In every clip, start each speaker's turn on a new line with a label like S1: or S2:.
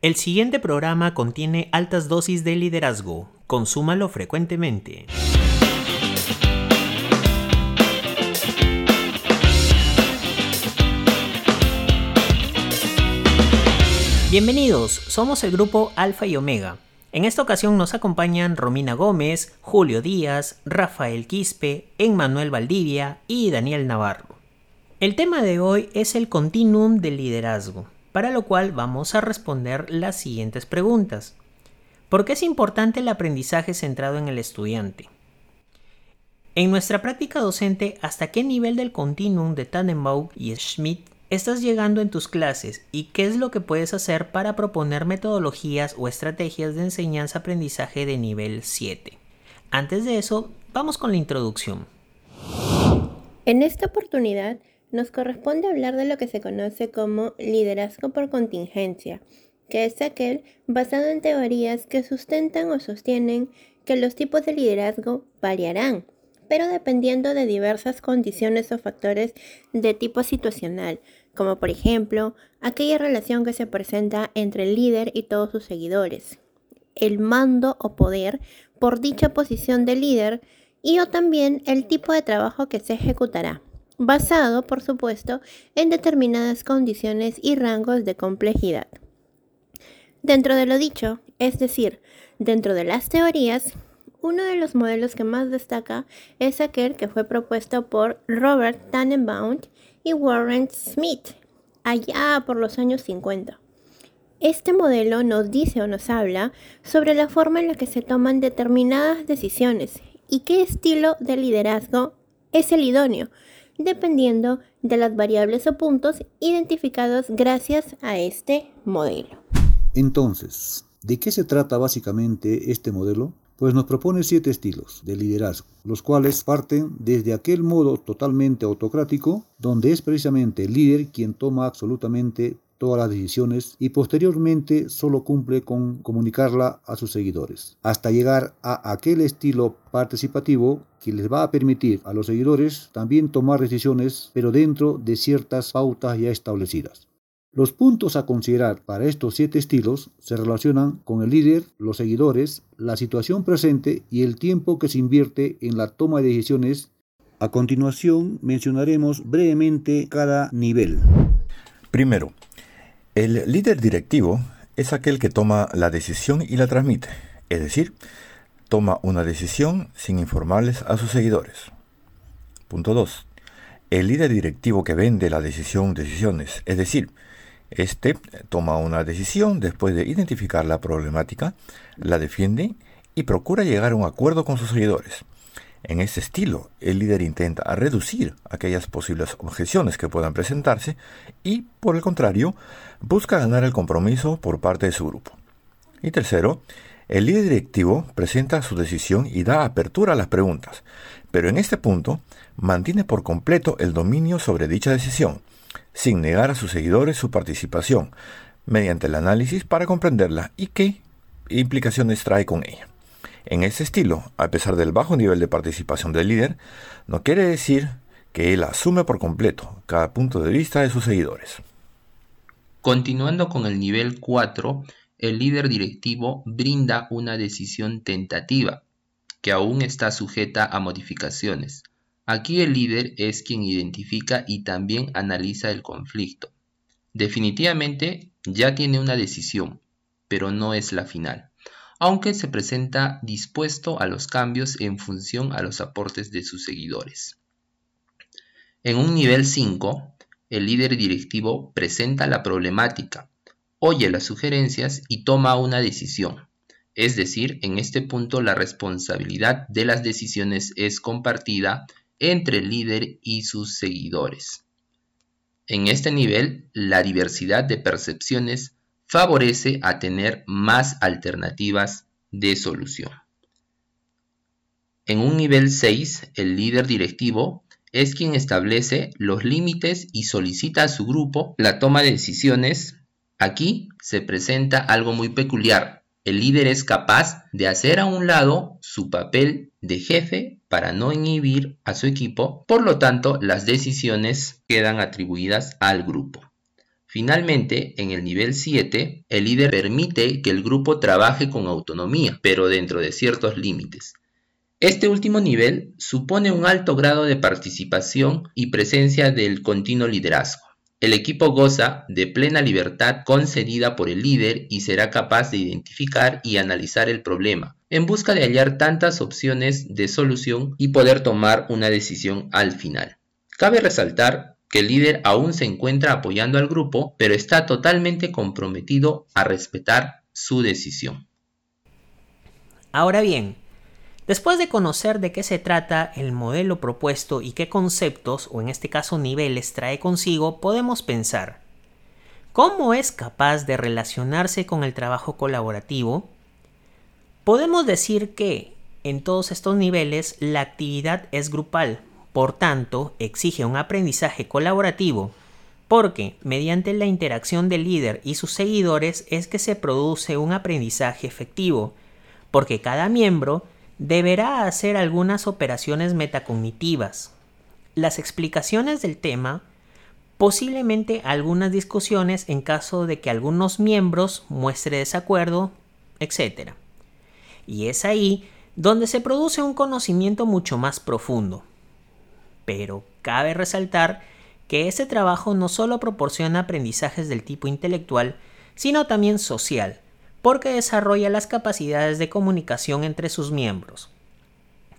S1: El siguiente programa contiene altas dosis de liderazgo. Consúmalo frecuentemente. Bienvenidos, somos el grupo Alfa y Omega. En esta ocasión nos acompañan Romina Gómez, Julio Díaz, Rafael Quispe, Emmanuel Valdivia y Daniel Navarro. El tema de hoy es el continuum del liderazgo para lo cual vamos a responder las siguientes preguntas. ¿Por qué es importante el aprendizaje centrado en el estudiante? En nuestra práctica docente, ¿hasta qué nivel del continuum de Tannenbaum y Schmidt estás llegando en tus clases y qué es lo que puedes hacer para proponer metodologías o estrategias de enseñanza-aprendizaje de nivel 7? Antes de eso, vamos con la introducción.
S2: En esta oportunidad nos corresponde hablar de lo que se conoce como liderazgo por contingencia, que es aquel basado en teorías que sustentan o sostienen que los tipos de liderazgo variarán, pero dependiendo de diversas condiciones o factores de tipo situacional, como por ejemplo aquella relación que se presenta entre el líder y todos sus seguidores, el mando o poder por dicha posición de líder y o también el tipo de trabajo que se ejecutará basado, por supuesto, en determinadas condiciones y rangos de complejidad. Dentro de lo dicho, es decir, dentro de las teorías, uno de los modelos que más destaca es aquel que fue propuesto por Robert Tannenbaum y Warren Smith allá por los años 50. Este modelo nos dice o nos habla sobre la forma en la que se toman determinadas decisiones y qué estilo de liderazgo es el idóneo dependiendo de las variables o puntos identificados gracias a este modelo.
S3: Entonces, ¿de qué se trata básicamente este modelo? Pues nos propone siete estilos de liderazgo, los cuales parten desde aquel modo totalmente autocrático, donde es precisamente el líder quien toma absolutamente todas las decisiones y posteriormente solo cumple con comunicarla a sus seguidores, hasta llegar a aquel estilo participativo que les va a permitir a los seguidores también tomar decisiones, pero dentro de ciertas pautas ya establecidas. Los puntos a considerar para estos siete estilos se relacionan con el líder, los seguidores, la situación presente y el tiempo que se invierte en la toma de decisiones. A continuación mencionaremos brevemente cada nivel.
S4: Primero, el líder directivo es aquel que toma la decisión y la transmite, es decir, toma una decisión sin informarles a sus seguidores. Punto 2. El líder directivo que vende la decisión decisiones, es decir, este toma una decisión después de identificar la problemática, la defiende y procura llegar a un acuerdo con sus seguidores. En ese estilo, el líder intenta reducir aquellas posibles objeciones que puedan presentarse y, por el contrario, busca ganar el compromiso por parte de su grupo. Y tercero, el líder directivo presenta su decisión y da apertura a las preguntas, pero en este punto mantiene por completo el dominio sobre dicha decisión, sin negar a sus seguidores su participación, mediante el análisis para comprenderla y qué implicaciones trae con ella. En ese estilo, a pesar del bajo nivel de participación del líder, no quiere decir que él asume por completo cada punto de vista de sus seguidores.
S5: Continuando con el nivel 4, el líder directivo brinda una decisión tentativa, que aún está sujeta a modificaciones. Aquí el líder es quien identifica y también analiza el conflicto. Definitivamente ya tiene una decisión, pero no es la final aunque se presenta dispuesto a los cambios en función a los aportes de sus seguidores. En un nivel 5, el líder directivo presenta la problemática, oye las sugerencias y toma una decisión. Es decir, en este punto la responsabilidad de las decisiones es compartida entre el líder y sus seguidores. En este nivel, la diversidad de percepciones favorece a tener más alternativas de solución. En un nivel 6, el líder directivo es quien establece los límites y solicita a su grupo la toma de decisiones. Aquí se presenta algo muy peculiar. El líder es capaz de hacer a un lado su papel de jefe para no inhibir a su equipo, por lo tanto las decisiones quedan atribuidas al grupo. Finalmente, en el nivel 7, el líder permite que el grupo trabaje con autonomía, pero dentro de ciertos límites. Este último nivel supone un alto grado de participación y presencia del continuo liderazgo. El equipo goza de plena libertad concedida por el líder y será capaz de identificar y analizar el problema, en busca de hallar tantas opciones de solución y poder tomar una decisión al final. Cabe resaltar que el líder aún se encuentra apoyando al grupo, pero está totalmente comprometido a respetar su decisión.
S1: Ahora bien, después de conocer de qué se trata el modelo propuesto y qué conceptos, o en este caso niveles, trae consigo, podemos pensar, ¿cómo es capaz de relacionarse con el trabajo colaborativo? Podemos decir que en todos estos niveles la actividad es grupal, por tanto, exige un aprendizaje colaborativo porque mediante la interacción del líder y sus seguidores es que se produce un aprendizaje efectivo, porque cada miembro deberá hacer algunas operaciones metacognitivas. Las explicaciones del tema, posiblemente algunas discusiones en caso de que algunos miembros muestre desacuerdo, etc. Y es ahí donde se produce un conocimiento mucho más profundo pero cabe resaltar que ese trabajo no solo proporciona aprendizajes del tipo intelectual, sino también social, porque desarrolla las capacidades de comunicación entre sus miembros.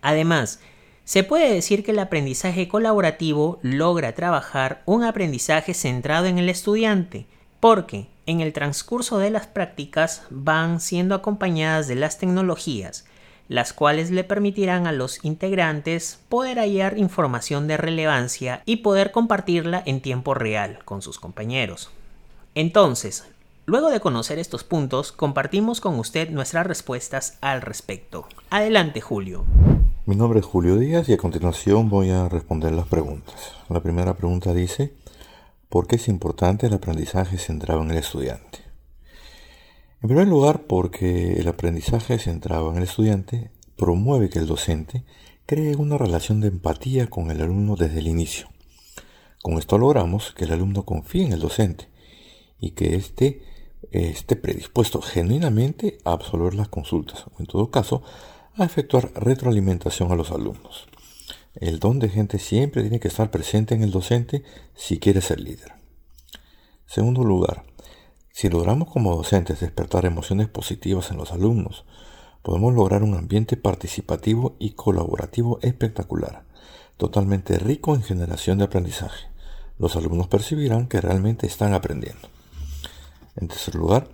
S1: Además, se puede decir que el aprendizaje colaborativo logra trabajar un aprendizaje centrado en el estudiante, porque en el transcurso de las prácticas van siendo acompañadas de las tecnologías, las cuales le permitirán a los integrantes poder hallar información de relevancia y poder compartirla en tiempo real con sus compañeros. Entonces, luego de conocer estos puntos, compartimos con usted nuestras respuestas al respecto. Adelante, Julio.
S4: Mi nombre es Julio Díaz y a continuación voy a responder las preguntas. La primera pregunta dice, ¿por qué es importante el aprendizaje centrado en el estudiante? En primer lugar, porque el aprendizaje centrado en el estudiante promueve que el docente cree una relación de empatía con el alumno desde el inicio. Con esto logramos que el alumno confíe en el docente y que éste esté predispuesto genuinamente a absolver las consultas o en todo caso a efectuar retroalimentación a los alumnos. El don de gente siempre tiene que estar presente en el docente si quiere ser líder. Segundo lugar, si logramos como docentes despertar emociones positivas en los alumnos, podemos lograr un ambiente participativo y colaborativo espectacular, totalmente rico en generación de aprendizaje. Los alumnos percibirán que realmente están aprendiendo. En tercer lugar,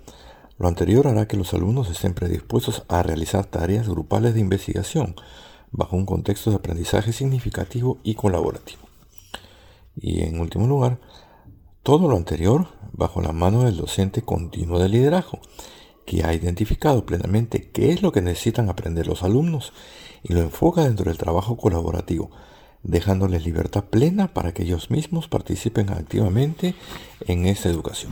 S4: lo anterior hará que los alumnos estén predispuestos a realizar tareas grupales de investigación bajo un contexto de aprendizaje significativo y colaborativo. Y en último lugar, todo lo anterior bajo la mano del docente continuo de liderazgo, que ha identificado plenamente qué es lo que necesitan aprender los alumnos y lo enfoca dentro del trabajo colaborativo, dejándoles libertad plena para que ellos mismos participen activamente en esa educación.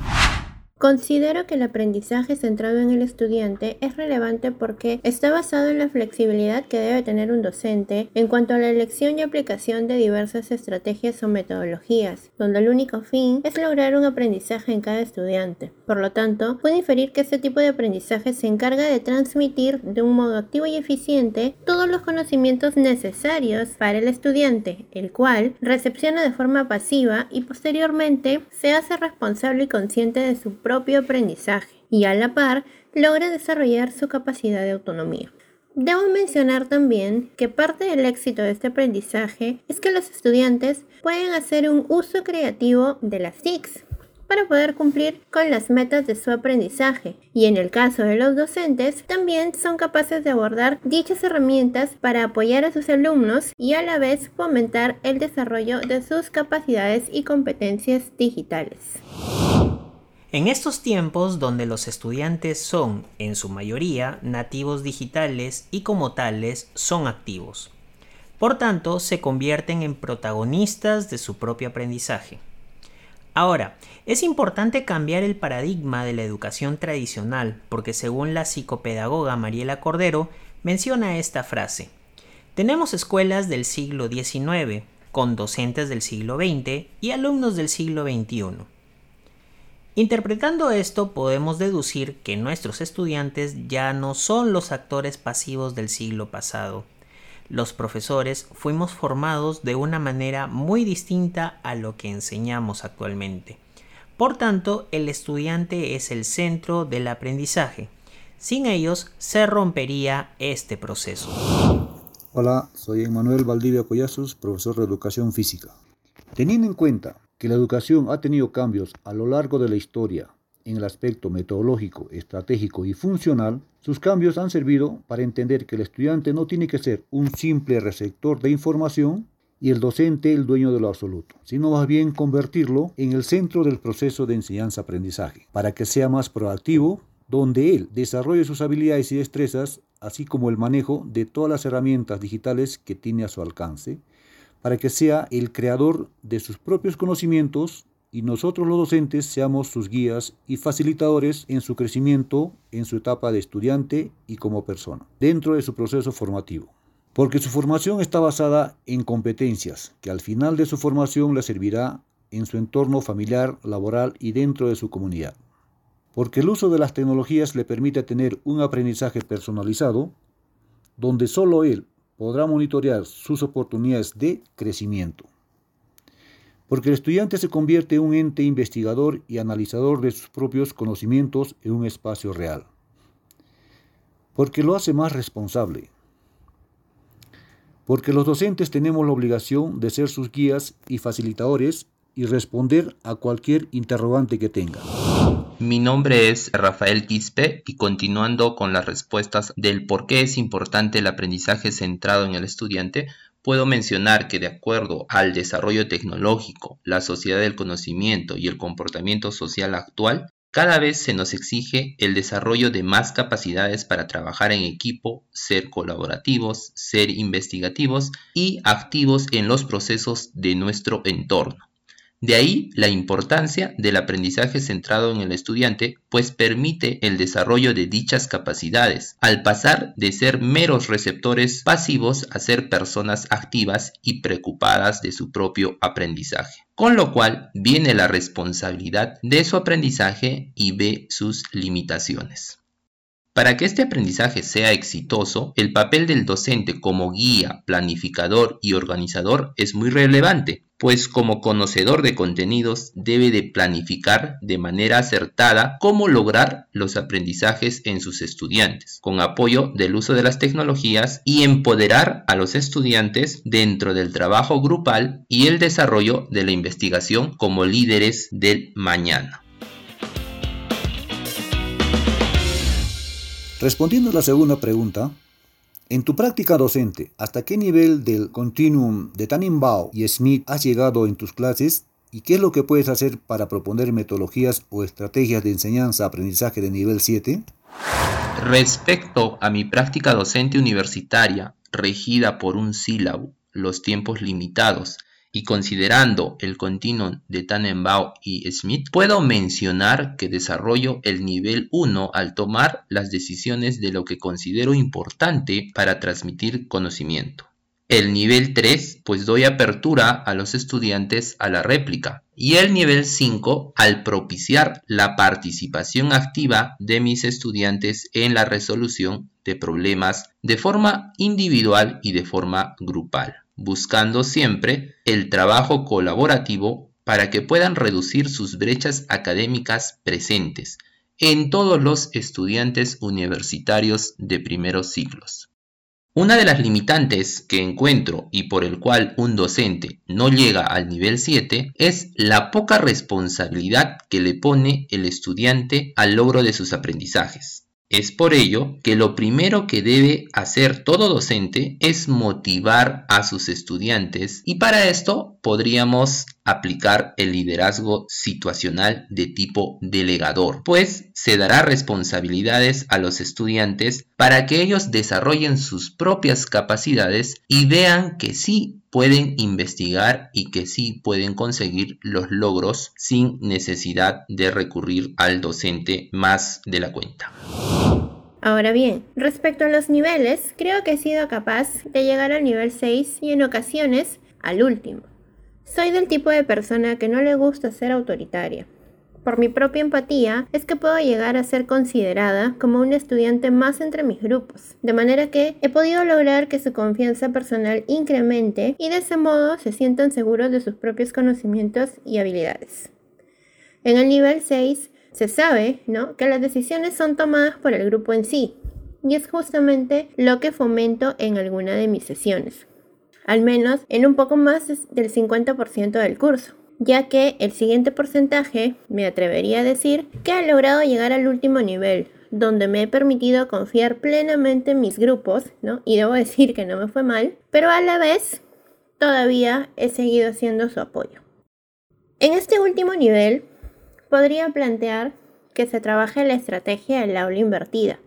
S2: Considero que el aprendizaje centrado en el estudiante es relevante porque está basado en la flexibilidad que debe tener un docente en cuanto a la elección y aplicación de diversas estrategias o metodologías, donde el único fin es lograr un aprendizaje en cada estudiante. Por lo tanto, puede inferir que este tipo de aprendizaje se encarga de transmitir de un modo activo y eficiente todos los conocimientos necesarios para el estudiante, el cual recepciona de forma pasiva y posteriormente se hace responsable y consciente de su propio aprendizaje y a la par logra desarrollar su capacidad de autonomía. Debo mencionar también que parte del éxito de este aprendizaje es que los estudiantes pueden hacer un uso creativo de las TICs para poder cumplir con las metas de su aprendizaje y en el caso de los docentes también son capaces de abordar dichas herramientas para apoyar a sus alumnos y a la vez fomentar el desarrollo de sus capacidades y competencias digitales.
S1: En estos tiempos donde los estudiantes son, en su mayoría, nativos digitales y como tales son activos. Por tanto, se convierten en protagonistas de su propio aprendizaje. Ahora, es importante cambiar el paradigma de la educación tradicional porque según la psicopedagoga Mariela Cordero menciona esta frase. Tenemos escuelas del siglo XIX, con docentes del siglo XX y alumnos del siglo XXI. Interpretando esto podemos deducir que nuestros estudiantes ya no son los actores pasivos del siglo pasado. Los profesores fuimos formados de una manera muy distinta a lo que enseñamos actualmente. Por tanto, el estudiante es el centro del aprendizaje. Sin ellos se rompería este proceso.
S3: Hola, soy Emmanuel Valdivia Collazos, profesor de Educación Física. Teniendo en cuenta que la educación ha tenido cambios a lo largo de la historia en el aspecto metodológico, estratégico y funcional, sus cambios han servido para entender que el estudiante no tiene que ser un simple receptor de información y el docente el dueño de lo absoluto, sino más bien convertirlo en el centro del proceso de enseñanza-aprendizaje, para que sea más proactivo, donde él desarrolle sus habilidades y destrezas, así como el manejo de todas las herramientas digitales que tiene a su alcance, para que sea el creador de sus propios conocimientos y nosotros los docentes seamos sus guías y facilitadores en su crecimiento en su etapa de estudiante y como persona, dentro de su proceso formativo. Porque su formación está basada en competencias que al final de su formación le servirá en su entorno familiar, laboral y dentro de su comunidad. Porque el uso de las tecnologías le permite tener un aprendizaje personalizado donde solo él podrá monitorear sus oportunidades de crecimiento. Porque el estudiante se convierte en un ente investigador y analizador de sus propios conocimientos en un espacio real. Porque lo hace más responsable. Porque los docentes tenemos la obligación de ser sus guías y facilitadores y responder a cualquier interrogante que tenga.
S5: Mi nombre es Rafael Quispe y continuando con las respuestas del por qué es importante el aprendizaje centrado en el estudiante, puedo mencionar que de acuerdo al desarrollo tecnológico, la sociedad del conocimiento y el comportamiento social actual, cada vez se nos exige el desarrollo de más capacidades para trabajar en equipo, ser colaborativos, ser investigativos y activos en los procesos de nuestro entorno. De ahí la importancia del aprendizaje centrado en el estudiante, pues permite el desarrollo de dichas capacidades, al pasar de ser meros receptores pasivos a ser personas activas y preocupadas de su propio aprendizaje. Con lo cual viene la responsabilidad de su aprendizaje y ve sus limitaciones. Para que este aprendizaje sea exitoso, el papel del docente como guía, planificador y organizador es muy relevante, pues como conocedor de contenidos debe de planificar de manera acertada cómo lograr los aprendizajes en sus estudiantes, con apoyo del uso de las tecnologías y empoderar a los estudiantes dentro del trabajo grupal y el desarrollo de la investigación como líderes del mañana.
S3: Respondiendo a la segunda pregunta, en tu práctica docente, ¿hasta qué nivel del continuum de Tannenbaum y Smith has llegado en tus clases? ¿Y qué es lo que puedes hacer para proponer metodologías o estrategias de enseñanza-aprendizaje de nivel 7?
S5: Respecto a mi práctica docente universitaria, regida por un sílabo, los tiempos limitados y considerando el continuum de Tannenbaum y Smith, puedo mencionar que desarrollo el nivel 1 al tomar las decisiones de lo que considero importante para transmitir conocimiento. El nivel 3, pues doy apertura a los estudiantes a la réplica. Y el nivel 5, al propiciar la participación activa de mis estudiantes en la resolución de problemas de forma individual y de forma grupal buscando siempre el trabajo colaborativo para que puedan reducir sus brechas académicas presentes en todos los estudiantes universitarios de primeros siglos. Una de las limitantes que encuentro y por el cual un docente no llega al nivel 7 es la poca responsabilidad que le pone el estudiante al logro de sus aprendizajes. Es por ello que lo primero que debe hacer todo docente es motivar a sus estudiantes y para esto podríamos aplicar el liderazgo situacional de tipo delegador, pues se dará responsabilidades a los estudiantes para que ellos desarrollen sus propias capacidades y vean que sí pueden investigar y que sí pueden conseguir los logros sin necesidad de recurrir al docente más de la cuenta.
S2: Ahora bien, respecto a los niveles, creo que he sido capaz de llegar al nivel 6 y en ocasiones al último. Soy del tipo de persona que no le gusta ser autoritaria. por mi propia empatía, es que puedo llegar a ser considerada como un estudiante más entre mis grupos, de manera que he podido lograr que su confianza personal incremente y de ese modo se sientan seguros de sus propios conocimientos y habilidades. En el nivel 6 se sabe ¿no? que las decisiones son tomadas por el grupo en sí, y es justamente lo que fomento en alguna de mis sesiones, al menos en un poco más del 50% del curso ya que el siguiente porcentaje me atrevería a decir que ha logrado llegar al último nivel, donde me he permitido confiar plenamente en mis grupos, ¿no? Y debo decir que no me fue mal, pero a la vez todavía he seguido siendo su apoyo. En este último nivel, podría plantear que se trabaje la estrategia del aula invertida,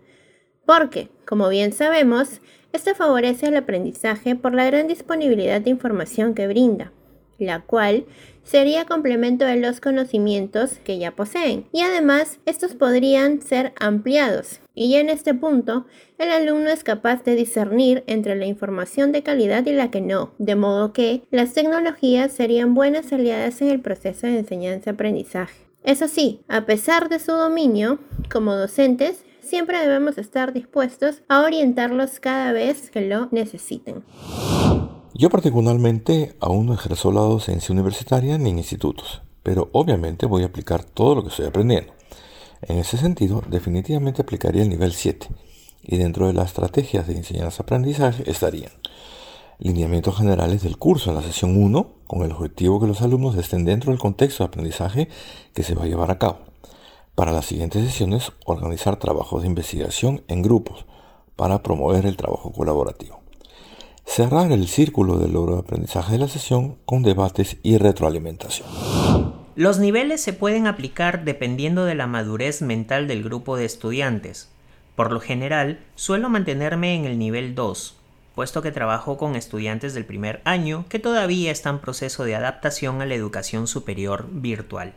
S2: porque, como bien sabemos, esto favorece el aprendizaje por la gran disponibilidad de información que brinda, la cual sería complemento de los conocimientos que ya poseen. Y además, estos podrían ser ampliados. Y en este punto, el alumno es capaz de discernir entre la información de calidad y la que no, de modo que las tecnologías serían buenas aliadas en el proceso de enseñanza-aprendizaje. Eso sí, a pesar de su dominio, como docentes, siempre debemos estar dispuestos a orientarlos cada vez que lo necesiten.
S4: Yo particularmente aún no ejerzo la docencia universitaria ni en institutos, pero obviamente voy a aplicar todo lo que estoy aprendiendo. En ese sentido, definitivamente aplicaría el nivel 7, y dentro de las estrategias de enseñanza-aprendizaje estarían lineamientos generales del curso en la sesión 1, con el objetivo que los alumnos estén dentro del contexto de aprendizaje que se va a llevar a cabo. Para las siguientes sesiones, organizar trabajos de investigación en grupos para promover el trabajo colaborativo. Cerrar el círculo del logro de aprendizaje de la sesión con debates y retroalimentación.
S1: Los niveles se pueden aplicar dependiendo de la madurez mental del grupo de estudiantes. Por lo general, suelo mantenerme en el nivel 2, puesto que trabajo con estudiantes del primer año que todavía están en proceso de adaptación a la educación superior virtual.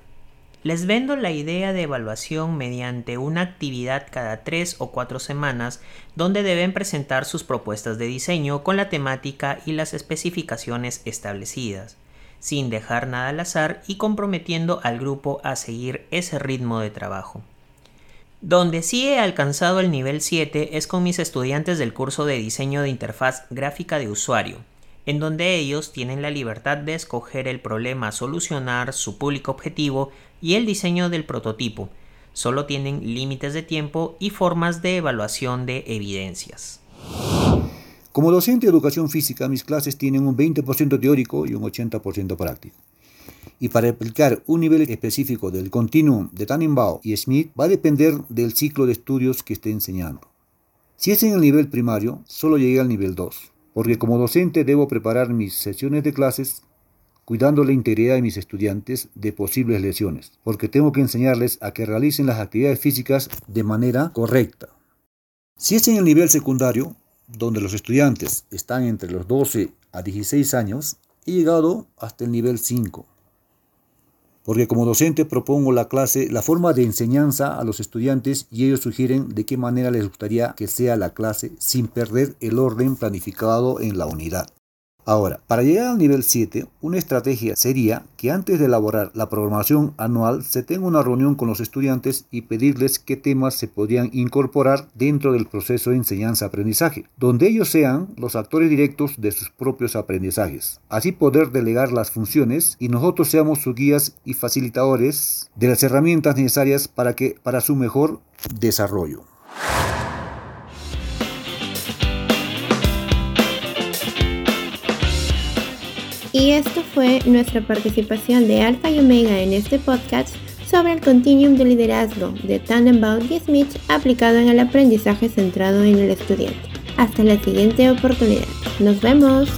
S1: Les vendo la idea de evaluación mediante una actividad cada tres o cuatro semanas donde deben presentar sus propuestas de diseño con la temática y las especificaciones establecidas, sin dejar nada al azar y comprometiendo al grupo a seguir ese ritmo de trabajo. Donde sí he alcanzado el nivel 7 es con mis estudiantes del curso de diseño de interfaz gráfica de usuario, en donde ellos tienen la libertad de escoger el problema a solucionar, su público objetivo y el diseño del prototipo. Solo tienen límites de tiempo y formas de evaluación de evidencias.
S3: Como docente de educación física, mis clases tienen un 20% teórico y un 80% práctico. Y para aplicar un nivel específico del continuum de Tannenbaum y Smith va a depender del ciclo de estudios que esté enseñando. Si es en el nivel primario, solo llegué al nivel 2 porque como docente debo preparar mis sesiones de clases cuidando la integridad de mis estudiantes de posibles lesiones, porque tengo que enseñarles a que realicen las actividades físicas de manera correcta. Si es en el nivel secundario, donde los estudiantes están entre los 12 a 16 años, he llegado hasta el nivel 5 porque como docente propongo la clase, la forma de enseñanza a los estudiantes y ellos sugieren de qué manera les gustaría que sea la clase sin perder el orden planificado en la unidad. Ahora, para llegar al nivel 7, una estrategia sería que antes de elaborar la programación anual se tenga una reunión con los estudiantes y pedirles qué temas se podrían incorporar dentro del proceso de enseñanza-aprendizaje, donde ellos sean los actores directos de sus propios aprendizajes. Así poder delegar las funciones y nosotros seamos sus guías y facilitadores de las herramientas necesarias para, que, para su mejor desarrollo.
S2: Y esto fue nuestra participación de Alfa y Omega en este podcast sobre el continuum de liderazgo de Tannenbaum y Smith aplicado en el aprendizaje centrado en el estudiante. Hasta la siguiente oportunidad. Nos vemos.